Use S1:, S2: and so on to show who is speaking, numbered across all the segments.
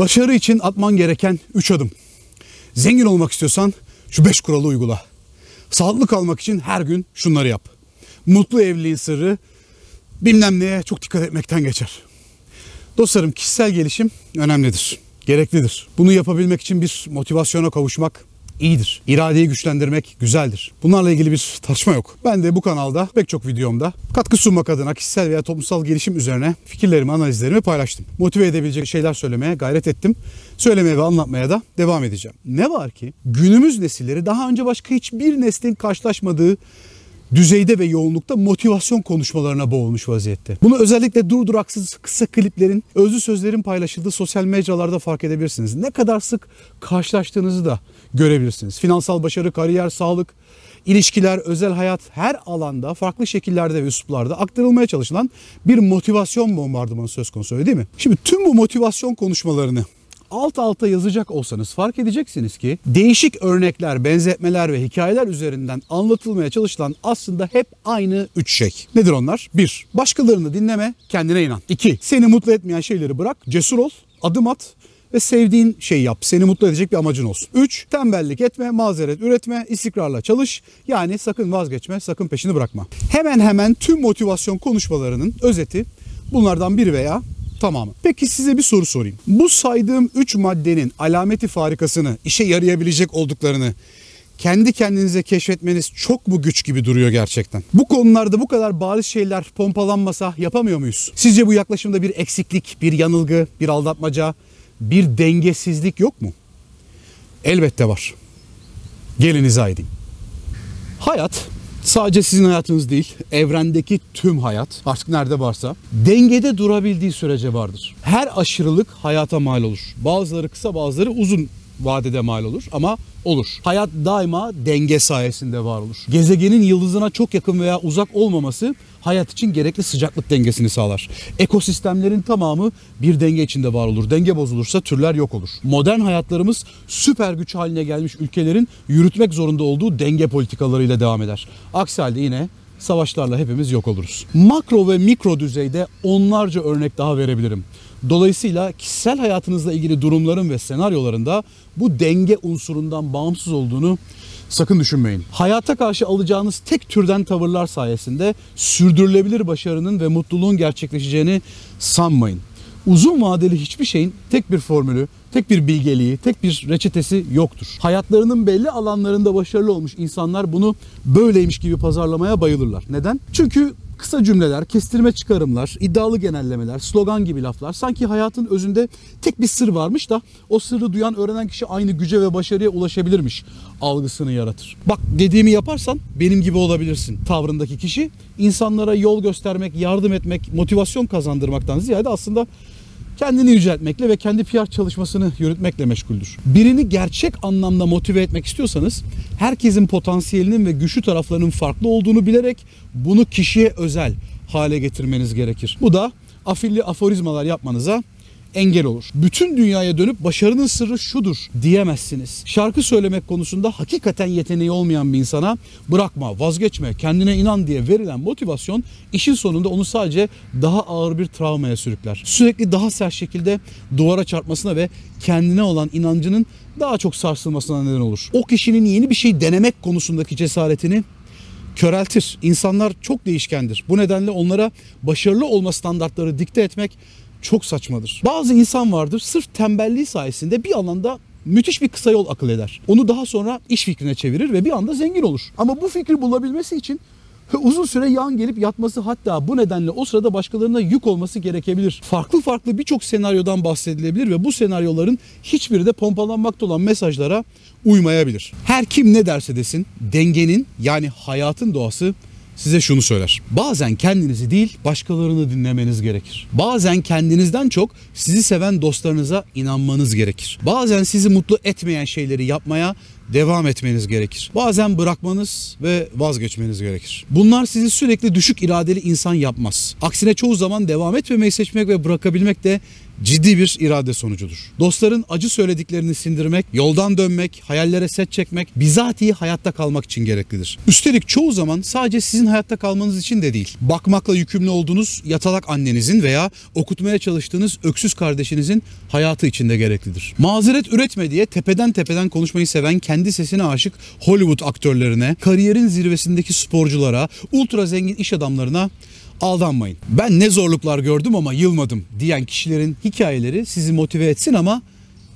S1: Başarı için atman gereken 3 adım. Zengin olmak istiyorsan şu 5 kuralı uygula. Sağlıklı kalmak için her gün şunları yap. Mutlu evliliğin sırrı bilmem neye çok dikkat etmekten geçer. Dostlarım kişisel gelişim önemlidir, gereklidir. Bunu yapabilmek için bir motivasyona kavuşmak iyidir. İradeyi güçlendirmek güzeldir. Bunlarla ilgili bir tartışma yok. Ben de bu kanalda pek çok videomda katkı sunmak adına kişisel veya toplumsal gelişim üzerine fikirlerimi, analizlerimi paylaştım. Motive edebilecek şeyler söylemeye gayret ettim. Söylemeye ve anlatmaya da devam edeceğim. Ne var ki günümüz nesilleri daha önce başka hiçbir neslin karşılaşmadığı düzeyde ve yoğunlukta motivasyon konuşmalarına boğulmuş vaziyette. Bunu özellikle durduraksız kısa kliplerin, özlü sözlerin paylaşıldığı sosyal mecralarda fark edebilirsiniz. Ne kadar sık karşılaştığınızı da görebilirsiniz. Finansal başarı, kariyer, sağlık, ilişkiler, özel hayat her alanda farklı şekillerde ve üsluplarda aktarılmaya çalışılan bir motivasyon bombardımanı söz konusu öyle değil mi? Şimdi tüm bu motivasyon konuşmalarını alt alta yazacak olsanız fark edeceksiniz ki değişik örnekler, benzetmeler ve hikayeler üzerinden anlatılmaya çalışılan aslında hep aynı üç şey. Nedir onlar? 1. Başkalarını dinleme, kendine inan. 2. Seni mutlu etmeyen şeyleri bırak, cesur ol, adım at ve sevdiğin şeyi yap. Seni mutlu edecek bir amacın olsun. 3. Tembellik etme, mazeret üretme, istikrarla çalış. Yani sakın vazgeçme, sakın peşini bırakma. Hemen hemen tüm motivasyon konuşmalarının özeti bunlardan biri veya tamamı. Peki size bir soru sorayım. Bu saydığım 3 maddenin alameti farikasını, işe yarayabilecek olduklarını kendi kendinize keşfetmeniz çok mu güç gibi duruyor gerçekten? Bu konularda bu kadar bariz şeyler pompalanmasa yapamıyor muyuz? Sizce bu yaklaşımda bir eksiklik, bir yanılgı, bir aldatmaca, bir dengesizlik yok mu? Elbette var. Gelin izah edeyim. Hayat sadece sizin hayatınız değil, evrendeki tüm hayat artık nerede varsa dengede durabildiği sürece vardır. Her aşırılık hayata mal olur. Bazıları kısa, bazıları uzun vadede mal olur ama olur. Hayat daima denge sayesinde var olur. Gezegenin yıldızına çok yakın veya uzak olmaması hayat için gerekli sıcaklık dengesini sağlar. Ekosistemlerin tamamı bir denge içinde var olur. Denge bozulursa türler yok olur. Modern hayatlarımız süper güç haline gelmiş ülkelerin yürütmek zorunda olduğu denge politikalarıyla devam eder. Aksi halde yine savaşlarla hepimiz yok oluruz. Makro ve mikro düzeyde onlarca örnek daha verebilirim. Dolayısıyla kişisel hayatınızla ilgili durumların ve senaryolarında bu denge unsurundan bağımsız olduğunu sakın düşünmeyin. Hayata karşı alacağınız tek türden tavırlar sayesinde sürdürülebilir başarının ve mutluluğun gerçekleşeceğini sanmayın. Uzun vadeli hiçbir şeyin tek bir formülü, tek bir bilgeliği, tek bir reçetesi yoktur. Hayatlarının belli alanlarında başarılı olmuş insanlar bunu böyleymiş gibi pazarlamaya bayılırlar. Neden? Çünkü kısa cümleler, kestirme çıkarımlar, iddialı genellemeler, slogan gibi laflar sanki hayatın özünde tek bir sır varmış da o sırrı duyan öğrenen kişi aynı güce ve başarıya ulaşabilirmiş algısını yaratır. Bak dediğimi yaparsan benim gibi olabilirsin tavrındaki kişi insanlara yol göstermek, yardım etmek, motivasyon kazandırmaktan ziyade aslında kendini yüceltmekle ve kendi PR çalışmasını yürütmekle meşguldür. Birini gerçek anlamda motive etmek istiyorsanız herkesin potansiyelinin ve güçlü taraflarının farklı olduğunu bilerek bunu kişiye özel hale getirmeniz gerekir. Bu da afilli aforizmalar yapmanıza engel olur. Bütün dünyaya dönüp başarının sırrı şudur diyemezsiniz. Şarkı söylemek konusunda hakikaten yeteneği olmayan bir insana bırakma, vazgeçme, kendine inan diye verilen motivasyon işin sonunda onu sadece daha ağır bir travmaya sürükler. Sürekli daha sert şekilde duvara çarpmasına ve kendine olan inancının daha çok sarsılmasına neden olur. O kişinin yeni bir şey denemek konusundaki cesaretini köreltir. İnsanlar çok değişkendir. Bu nedenle onlara başarılı olma standartları dikte etmek çok saçmadır. Bazı insan vardır sırf tembelliği sayesinde bir alanda müthiş bir kısa yol akıl eder. Onu daha sonra iş fikrine çevirir ve bir anda zengin olur. Ama bu fikri bulabilmesi için uzun süre yan gelip yatması hatta bu nedenle o sırada başkalarına yük olması gerekebilir. Farklı farklı birçok senaryodan bahsedilebilir ve bu senaryoların hiçbiri de pompalanmakta olan mesajlara uymayabilir. Her kim ne derse desin dengenin yani hayatın doğası size şunu söyler. Bazen kendinizi değil başkalarını dinlemeniz gerekir. Bazen kendinizden çok sizi seven dostlarınıza inanmanız gerekir. Bazen sizi mutlu etmeyen şeyleri yapmaya devam etmeniz gerekir. Bazen bırakmanız ve vazgeçmeniz gerekir. Bunlar sizi sürekli düşük iradeli insan yapmaz. Aksine çoğu zaman devam etmemeyi seçmek ve bırakabilmek de ciddi bir irade sonucudur. Dostların acı söylediklerini sindirmek, yoldan dönmek, hayallere set çekmek bizatihi hayatta kalmak için gereklidir. Üstelik çoğu zaman sadece sizin hayatta kalmanız için de değil. Bakmakla yükümlü olduğunuz yatalak annenizin veya okutmaya çalıştığınız öksüz kardeşinizin hayatı için de gereklidir. Mazeret üretme diye tepeden tepeden konuşmayı seven kendi sesine aşık Hollywood aktörlerine, kariyerin zirvesindeki sporculara, ultra zengin iş adamlarına aldanmayın. Ben ne zorluklar gördüm ama yılmadım diyen kişilerin hikayeleri sizi motive etsin ama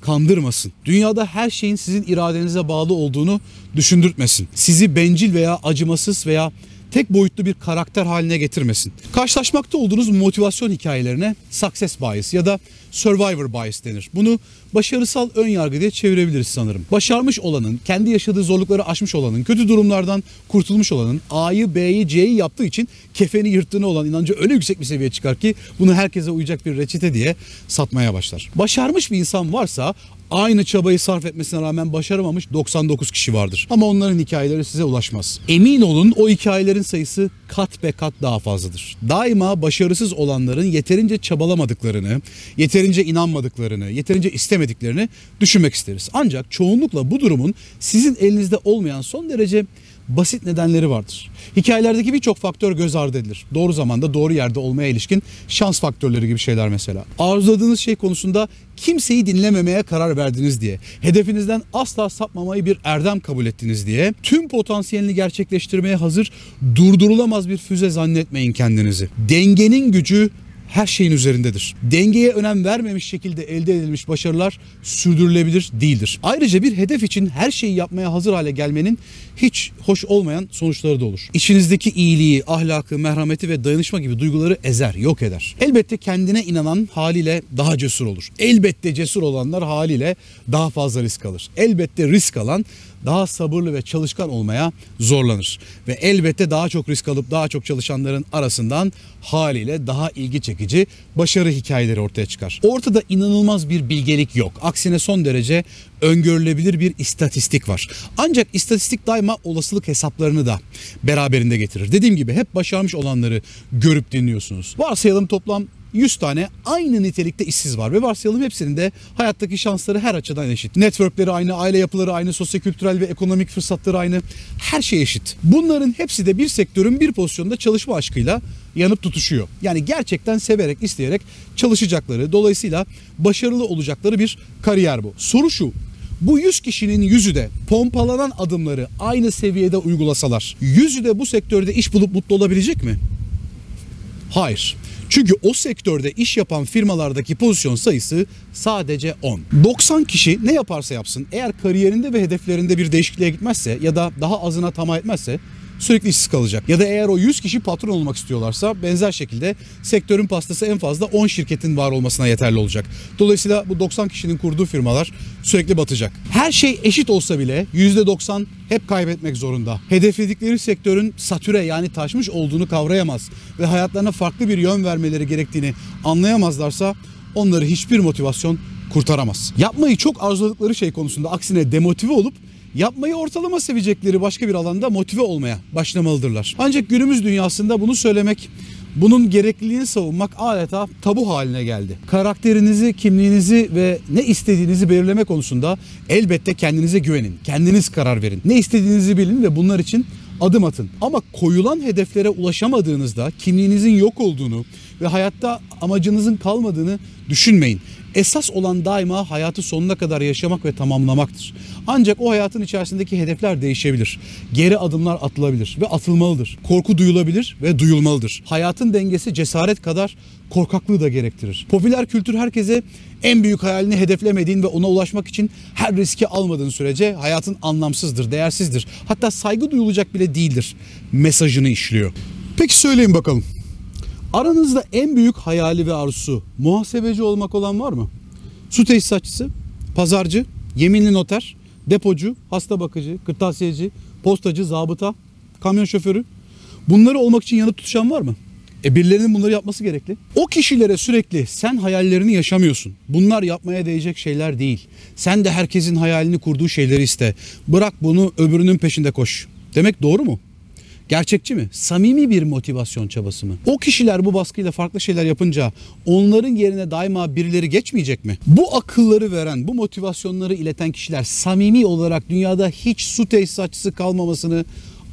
S1: kandırmasın. Dünyada her şeyin sizin iradenize bağlı olduğunu düşündürtmesin. Sizi bencil veya acımasız veya tek boyutlu bir karakter haline getirmesin. Karşılaşmakta olduğunuz motivasyon hikayelerine success bias ya da survivor bias denir. Bunu başarısal ön yargı diye çevirebiliriz sanırım. Başarmış olanın, kendi yaşadığı zorlukları aşmış olanın, kötü durumlardan kurtulmuş olanın A'yı, B'yi, C'yi yaptığı için kefeni yırttığını olan inancı öyle yüksek bir seviye çıkar ki bunu herkese uyacak bir reçete diye satmaya başlar. Başarmış bir insan varsa aynı çabayı sarf etmesine rağmen başaramamış 99 kişi vardır. Ama onların hikayeleri size ulaşmaz. Emin olun o hikayelerin sayısı kat be kat daha fazladır. Daima başarısız olanların yeterince çabalamadıklarını, yeterince inanmadıklarını, yeterince istemediklerini düşünmek isteriz. Ancak çoğunlukla bu durumun sizin elinizde olmayan son derece basit nedenleri vardır. Hikayelerdeki birçok faktör göz ardı edilir. Doğru zamanda doğru yerde olmaya ilişkin şans faktörleri gibi şeyler mesela. Arzuladığınız şey konusunda kimseyi dinlememeye karar verdiniz diye, hedefinizden asla sapmamayı bir erdem kabul ettiniz diye, tüm potansiyelini gerçekleştirmeye hazır durdurulamaz bir füze zannetmeyin kendinizi. Dengenin gücü her şeyin üzerindedir. Dengeye önem vermemiş şekilde elde edilmiş başarılar sürdürülebilir değildir. Ayrıca bir hedef için her şeyi yapmaya hazır hale gelmenin hiç hoş olmayan sonuçları da olur. İçinizdeki iyiliği, ahlakı, merhameti ve dayanışma gibi duyguları ezer, yok eder. Elbette kendine inanan haliyle daha cesur olur. Elbette cesur olanlar haliyle daha fazla risk alır. Elbette risk alan daha sabırlı ve çalışkan olmaya zorlanır. Ve elbette daha çok risk alıp daha çok çalışanların arasından haliyle daha ilgi çekici başarı hikayeleri ortaya çıkar. Ortada inanılmaz bir bilgelik yok. Aksine son derece öngörülebilir bir istatistik var. Ancak istatistik daima olasılık hesaplarını da beraberinde getirir. Dediğim gibi hep başarmış olanları görüp dinliyorsunuz. Varsayalım toplam 100 tane aynı nitelikte işsiz var ve varsayalım hepsinin de hayattaki şansları her açıdan eşit. Networkleri aynı, aile yapıları aynı, sosyokültürel ve ekonomik fırsatları aynı. Her şey eşit. Bunların hepsi de bir sektörün bir pozisyonda çalışma aşkıyla yanıp tutuşuyor. Yani gerçekten severek, isteyerek çalışacakları, dolayısıyla başarılı olacakları bir kariyer bu. Soru şu, bu 100 kişinin yüzü de pompalanan adımları aynı seviyede uygulasalar, yüzü de bu sektörde iş bulup mutlu olabilecek mi? Hayır. Çünkü o sektörde iş yapan firmalardaki pozisyon sayısı sadece 10. 90 kişi ne yaparsa yapsın eğer kariyerinde ve hedeflerinde bir değişikliğe gitmezse ya da daha azına tamah etmezse sürekli işsiz kalacak. Ya da eğer o 100 kişi patron olmak istiyorlarsa benzer şekilde sektörün pastası en fazla 10 şirketin var olmasına yeterli olacak. Dolayısıyla bu 90 kişinin kurduğu firmalar sürekli batacak. Her şey eşit olsa bile %90 hep kaybetmek zorunda. Hedefledikleri sektörün satüre yani taşmış olduğunu kavrayamaz ve hayatlarına farklı bir yön vermeleri gerektiğini anlayamazlarsa onları hiçbir motivasyon kurtaramaz. Yapmayı çok arzuladıkları şey konusunda aksine demotive olup yapmayı ortalama sevecekleri başka bir alanda motive olmaya başlamalıdırlar. Ancak günümüz dünyasında bunu söylemek bunun gerekliliğini savunmak adeta tabu haline geldi. Karakterinizi, kimliğinizi ve ne istediğinizi belirleme konusunda elbette kendinize güvenin. Kendiniz karar verin. Ne istediğinizi bilin ve bunlar için adım atın. Ama koyulan hedeflere ulaşamadığınızda kimliğinizin yok olduğunu ve hayatta amacınızın kalmadığını düşünmeyin. Esas olan daima hayatı sonuna kadar yaşamak ve tamamlamaktır. Ancak o hayatın içerisindeki hedefler değişebilir. Geri adımlar atılabilir ve atılmalıdır. Korku duyulabilir ve duyulmalıdır. Hayatın dengesi cesaret kadar korkaklığı da gerektirir. Popüler kültür herkese en büyük hayalini hedeflemediğin ve ona ulaşmak için her riski almadığın sürece hayatın anlamsızdır, değersizdir. Hatta saygı duyulacak bile değildir mesajını işliyor. Peki söyleyin bakalım. Aranızda en büyük hayali ve arzusu muhasebeci olmak olan var mı? Su tesisatçısı, pazarcı, yeminli noter, depocu, hasta bakıcı, kırtasiyeci, postacı, zabıta, kamyon şoförü. Bunları olmak için yanıp tutuşan var mı? E birilerinin bunları yapması gerekli. O kişilere sürekli sen hayallerini yaşamıyorsun. Bunlar yapmaya değecek şeyler değil. Sen de herkesin hayalini kurduğu şeyleri iste. Bırak bunu öbürünün peşinde koş. Demek doğru mu? Gerçekçi mi? Samimi bir motivasyon çabası mı? O kişiler bu baskıyla farklı şeyler yapınca onların yerine daima birileri geçmeyecek mi? Bu akılları veren, bu motivasyonları ileten kişiler samimi olarak dünyada hiç su tesisatçısı kalmamasını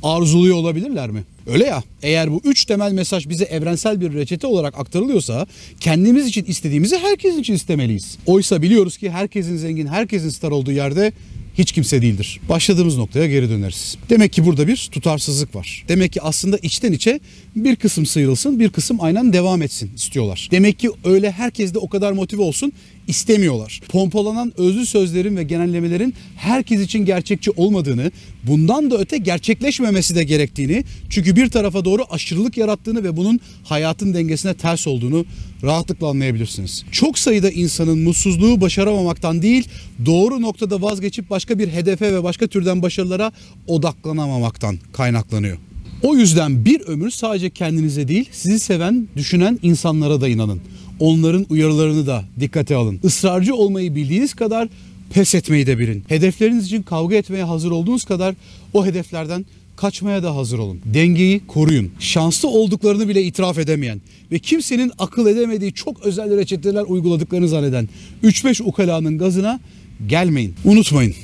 S1: arzuluyor olabilirler mi? Öyle ya eğer bu üç temel mesaj bize evrensel bir reçete olarak aktarılıyorsa kendimiz için istediğimizi herkes için istemeliyiz. Oysa biliyoruz ki herkesin zengin, herkesin star olduğu yerde hiç kimse değildir. Başladığımız noktaya geri döneriz. Demek ki burada bir tutarsızlık var. Demek ki aslında içten içe bir kısım sıyrılsın, bir kısım aynen devam etsin istiyorlar. Demek ki öyle herkes de o kadar motive olsun istemiyorlar. Pompalanan özlü sözlerin ve genellemelerin herkes için gerçekçi olmadığını, bundan da öte gerçekleşmemesi de gerektiğini, çünkü bir tarafa doğru aşırılık yarattığını ve bunun hayatın dengesine ters olduğunu rahatlıkla anlayabilirsiniz. Çok sayıda insanın mutsuzluğu başaramamaktan değil, doğru noktada vazgeçip başka bir hedefe ve başka türden başarılara odaklanamamaktan kaynaklanıyor. O yüzden bir ömür sadece kendinize değil, sizi seven, düşünen insanlara da inanın. Onların uyarılarını da dikkate alın. Israrcı olmayı bildiğiniz kadar pes etmeyi de bilin. Hedefleriniz için kavga etmeye hazır olduğunuz kadar o hedeflerden kaçmaya da hazır olun. Dengeyi koruyun. Şanslı olduklarını bile itiraf edemeyen ve kimsenin akıl edemediği çok özel reçeteler uyguladıklarını zanneden 3-5 ukalanın gazına gelmeyin. Unutmayın.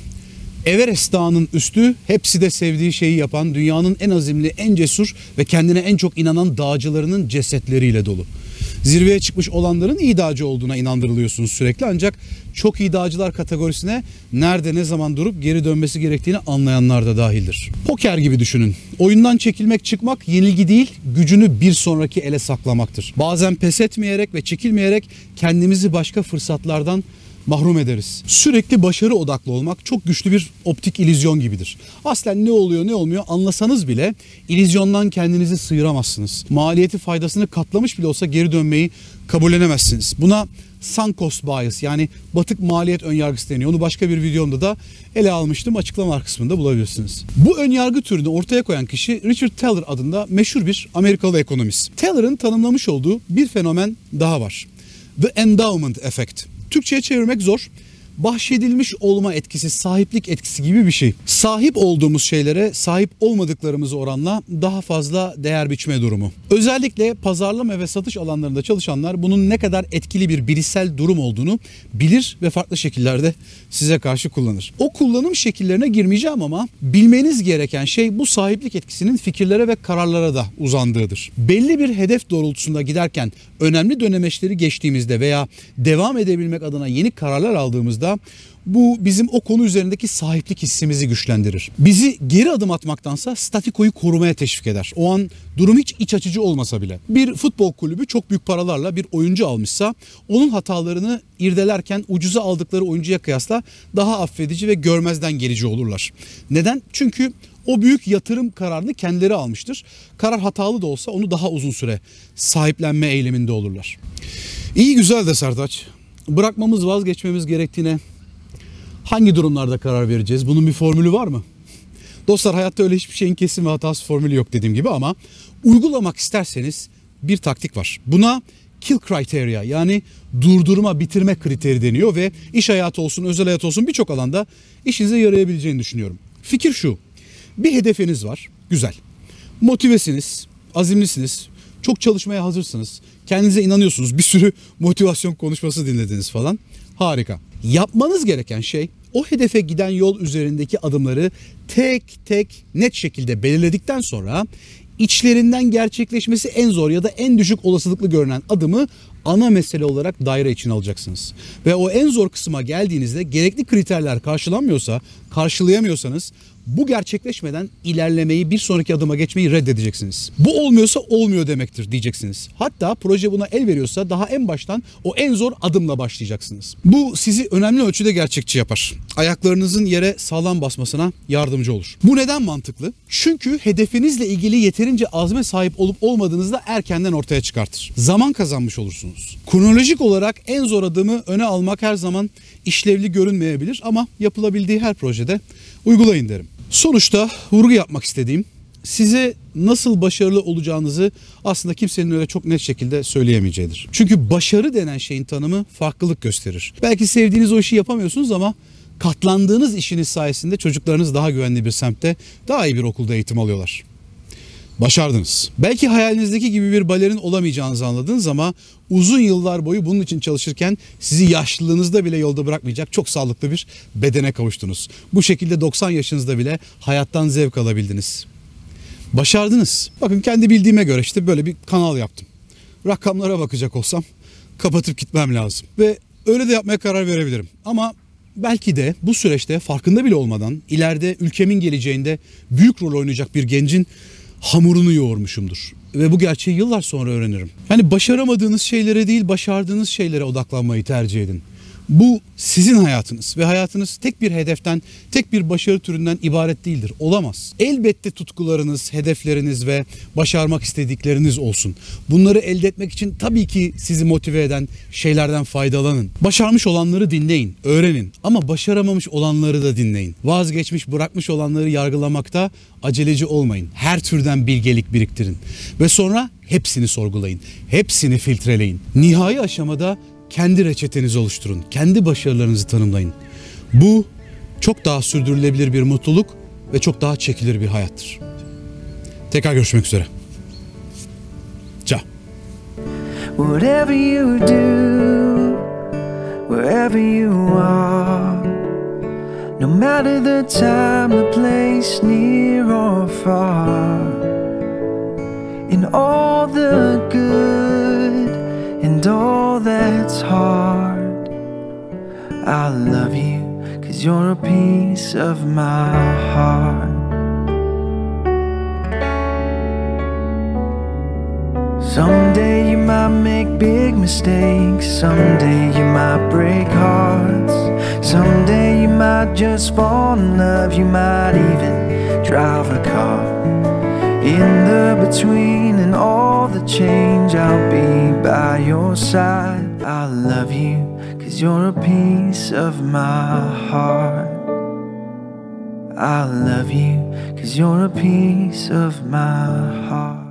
S1: Everest Dağı'nın üstü hepsi de sevdiği şeyi yapan dünyanın en azimli, en cesur ve kendine en çok inanan dağcılarının cesetleriyle dolu. Zirveye çıkmış olanların iyi dağcı olduğuna inandırılıyorsunuz sürekli ancak çok iyi dağcılar kategorisine nerede ne zaman durup geri dönmesi gerektiğini anlayanlar da dahildir. Poker gibi düşünün. Oyundan çekilmek çıkmak yenilgi değil gücünü bir sonraki ele saklamaktır. Bazen pes etmeyerek ve çekilmeyerek kendimizi başka fırsatlardan mahrum ederiz. Sürekli başarı odaklı olmak çok güçlü bir optik ilizyon gibidir. Aslen ne oluyor ne olmuyor anlasanız bile ilizyondan kendinizi sıyıramazsınız. Maliyeti faydasını katlamış bile olsa geri dönmeyi kabullenemezsiniz. Buna sunk cost bias yani batık maliyet önyargısı deniyor. Onu başka bir videomda da ele almıştım. Açıklama kısmında bulabilirsiniz. Bu önyargı türünü ortaya koyan kişi Richard Taylor adında meşhur bir Amerikalı ekonomist. Taylor'ın tanımlamış olduğu bir fenomen daha var. The Endowment Effect. Türkçe'ye çevirmek zor. Bahşedilmiş olma etkisi, sahiplik etkisi gibi bir şey. Sahip olduğumuz şeylere sahip olmadıklarımız oranla daha fazla değer biçme durumu. Özellikle pazarlama ve satış alanlarında çalışanlar bunun ne kadar etkili bir bilişsel durum olduğunu bilir ve farklı şekillerde size karşı kullanır. O kullanım şekillerine girmeyeceğim ama bilmeniz gereken şey bu sahiplik etkisinin fikirlere ve kararlara da uzandığıdır. Belli bir hedef doğrultusunda giderken önemli dönemeçleri geçtiğimizde veya devam edebilmek adına yeni kararlar aldığımızda bu bizim o konu üzerindeki sahiplik hissimizi güçlendirir. Bizi geri adım atmaktansa statikoyu korumaya teşvik eder. O an durum hiç iç açıcı olmasa bile. Bir futbol kulübü çok büyük paralarla bir oyuncu almışsa onun hatalarını irdelerken ucuza aldıkları oyuncuya kıyasla daha affedici ve görmezden gelici olurlar. Neden? Çünkü o büyük yatırım kararını kendileri almıştır. Karar hatalı da olsa onu daha uzun süre sahiplenme eyleminde olurlar. İyi güzel de Sertaç. Bırakmamız vazgeçmemiz gerektiğine hangi durumlarda karar vereceğiz? Bunun bir formülü var mı? Dostlar hayatta öyle hiçbir şeyin kesin ve hatası formülü yok dediğim gibi ama uygulamak isterseniz bir taktik var. Buna kill criteria yani durdurma bitirme kriteri deniyor ve iş hayatı olsun özel hayat olsun birçok alanda işinize yarayabileceğini düşünüyorum. Fikir şu bir hedefiniz var güzel motivesiniz azimlisiniz çok çalışmaya hazırsınız kendinize inanıyorsunuz bir sürü motivasyon konuşması dinlediniz falan harika. Yapmanız gereken şey o hedefe giden yol üzerindeki adımları tek tek net şekilde belirledikten sonra içlerinden gerçekleşmesi en zor ya da en düşük olasılıklı görünen adımı ana mesele olarak daire için alacaksınız. Ve o en zor kısma geldiğinizde gerekli kriterler karşılanmıyorsa, karşılayamıyorsanız bu gerçekleşmeden ilerlemeyi bir sonraki adıma geçmeyi reddedeceksiniz. Bu olmuyorsa olmuyor demektir diyeceksiniz. Hatta proje buna el veriyorsa daha en baştan o en zor adımla başlayacaksınız. Bu sizi önemli ölçüde gerçekçi yapar. Ayaklarınızın yere sağlam basmasına yardımcı olur. Bu neden mantıklı? Çünkü hedefinizle ilgili yeterince azme sahip olup olmadığınızı da erkenden ortaya çıkartır. Zaman kazanmış olursunuz. Kronolojik olarak en zor adımı öne almak her zaman işlevli görünmeyebilir ama yapılabildiği her projede uygulayın derim. Sonuçta vurgu yapmak istediğim size nasıl başarılı olacağınızı aslında kimsenin öyle çok net şekilde söyleyemeyeceğidir. Çünkü başarı denen şeyin tanımı farklılık gösterir. Belki sevdiğiniz o işi yapamıyorsunuz ama katlandığınız işiniz sayesinde çocuklarınız daha güvenli bir semtte, daha iyi bir okulda eğitim alıyorlar. Başardınız. Belki hayalinizdeki gibi bir balerin olamayacağınızı anladınız ama uzun yıllar boyu bunun için çalışırken sizi yaşlılığınızda bile yolda bırakmayacak çok sağlıklı bir bedene kavuştunuz. Bu şekilde 90 yaşınızda bile hayattan zevk alabildiniz. Başardınız. Bakın kendi bildiğime göre işte böyle bir kanal yaptım. Rakamlara bakacak olsam kapatıp gitmem lazım. Ve öyle de yapmaya karar verebilirim. Ama belki de bu süreçte farkında bile olmadan ileride ülkemin geleceğinde büyük rol oynayacak bir gencin hamurunu yoğurmuşumdur. Ve bu gerçeği yıllar sonra öğrenirim. Yani başaramadığınız şeylere değil başardığınız şeylere odaklanmayı tercih edin. Bu sizin hayatınız ve hayatınız tek bir hedeften, tek bir başarı türünden ibaret değildir. Olamaz. Elbette tutkularınız, hedefleriniz ve başarmak istedikleriniz olsun. Bunları elde etmek için tabii ki sizi motive eden şeylerden faydalanın. Başarmış olanları dinleyin, öğrenin ama başaramamış olanları da dinleyin. Vazgeçmiş, bırakmış olanları yargılamakta aceleci olmayın. Her türden bilgelik biriktirin ve sonra hepsini sorgulayın. Hepsini filtreleyin. Nihai aşamada kendi reçetenizi oluşturun. Kendi başarılarınızı tanımlayın. Bu çok daha sürdürülebilir bir mutluluk ve çok daha çekilir bir hayattır. Tekrar görüşmek üzere. Ciao. Whatever you do, wherever you are, no matter the time, the place, near or far, in all the good all that's hard. I love you, cause you're a piece of my heart. Someday you might make big mistakes, someday you might break hearts, someday you might just fall in love, you might even drive a car. In the between and the change, I'll be by your side. I love you, cause you're a piece of my heart. I love you, cause you're a piece of my heart.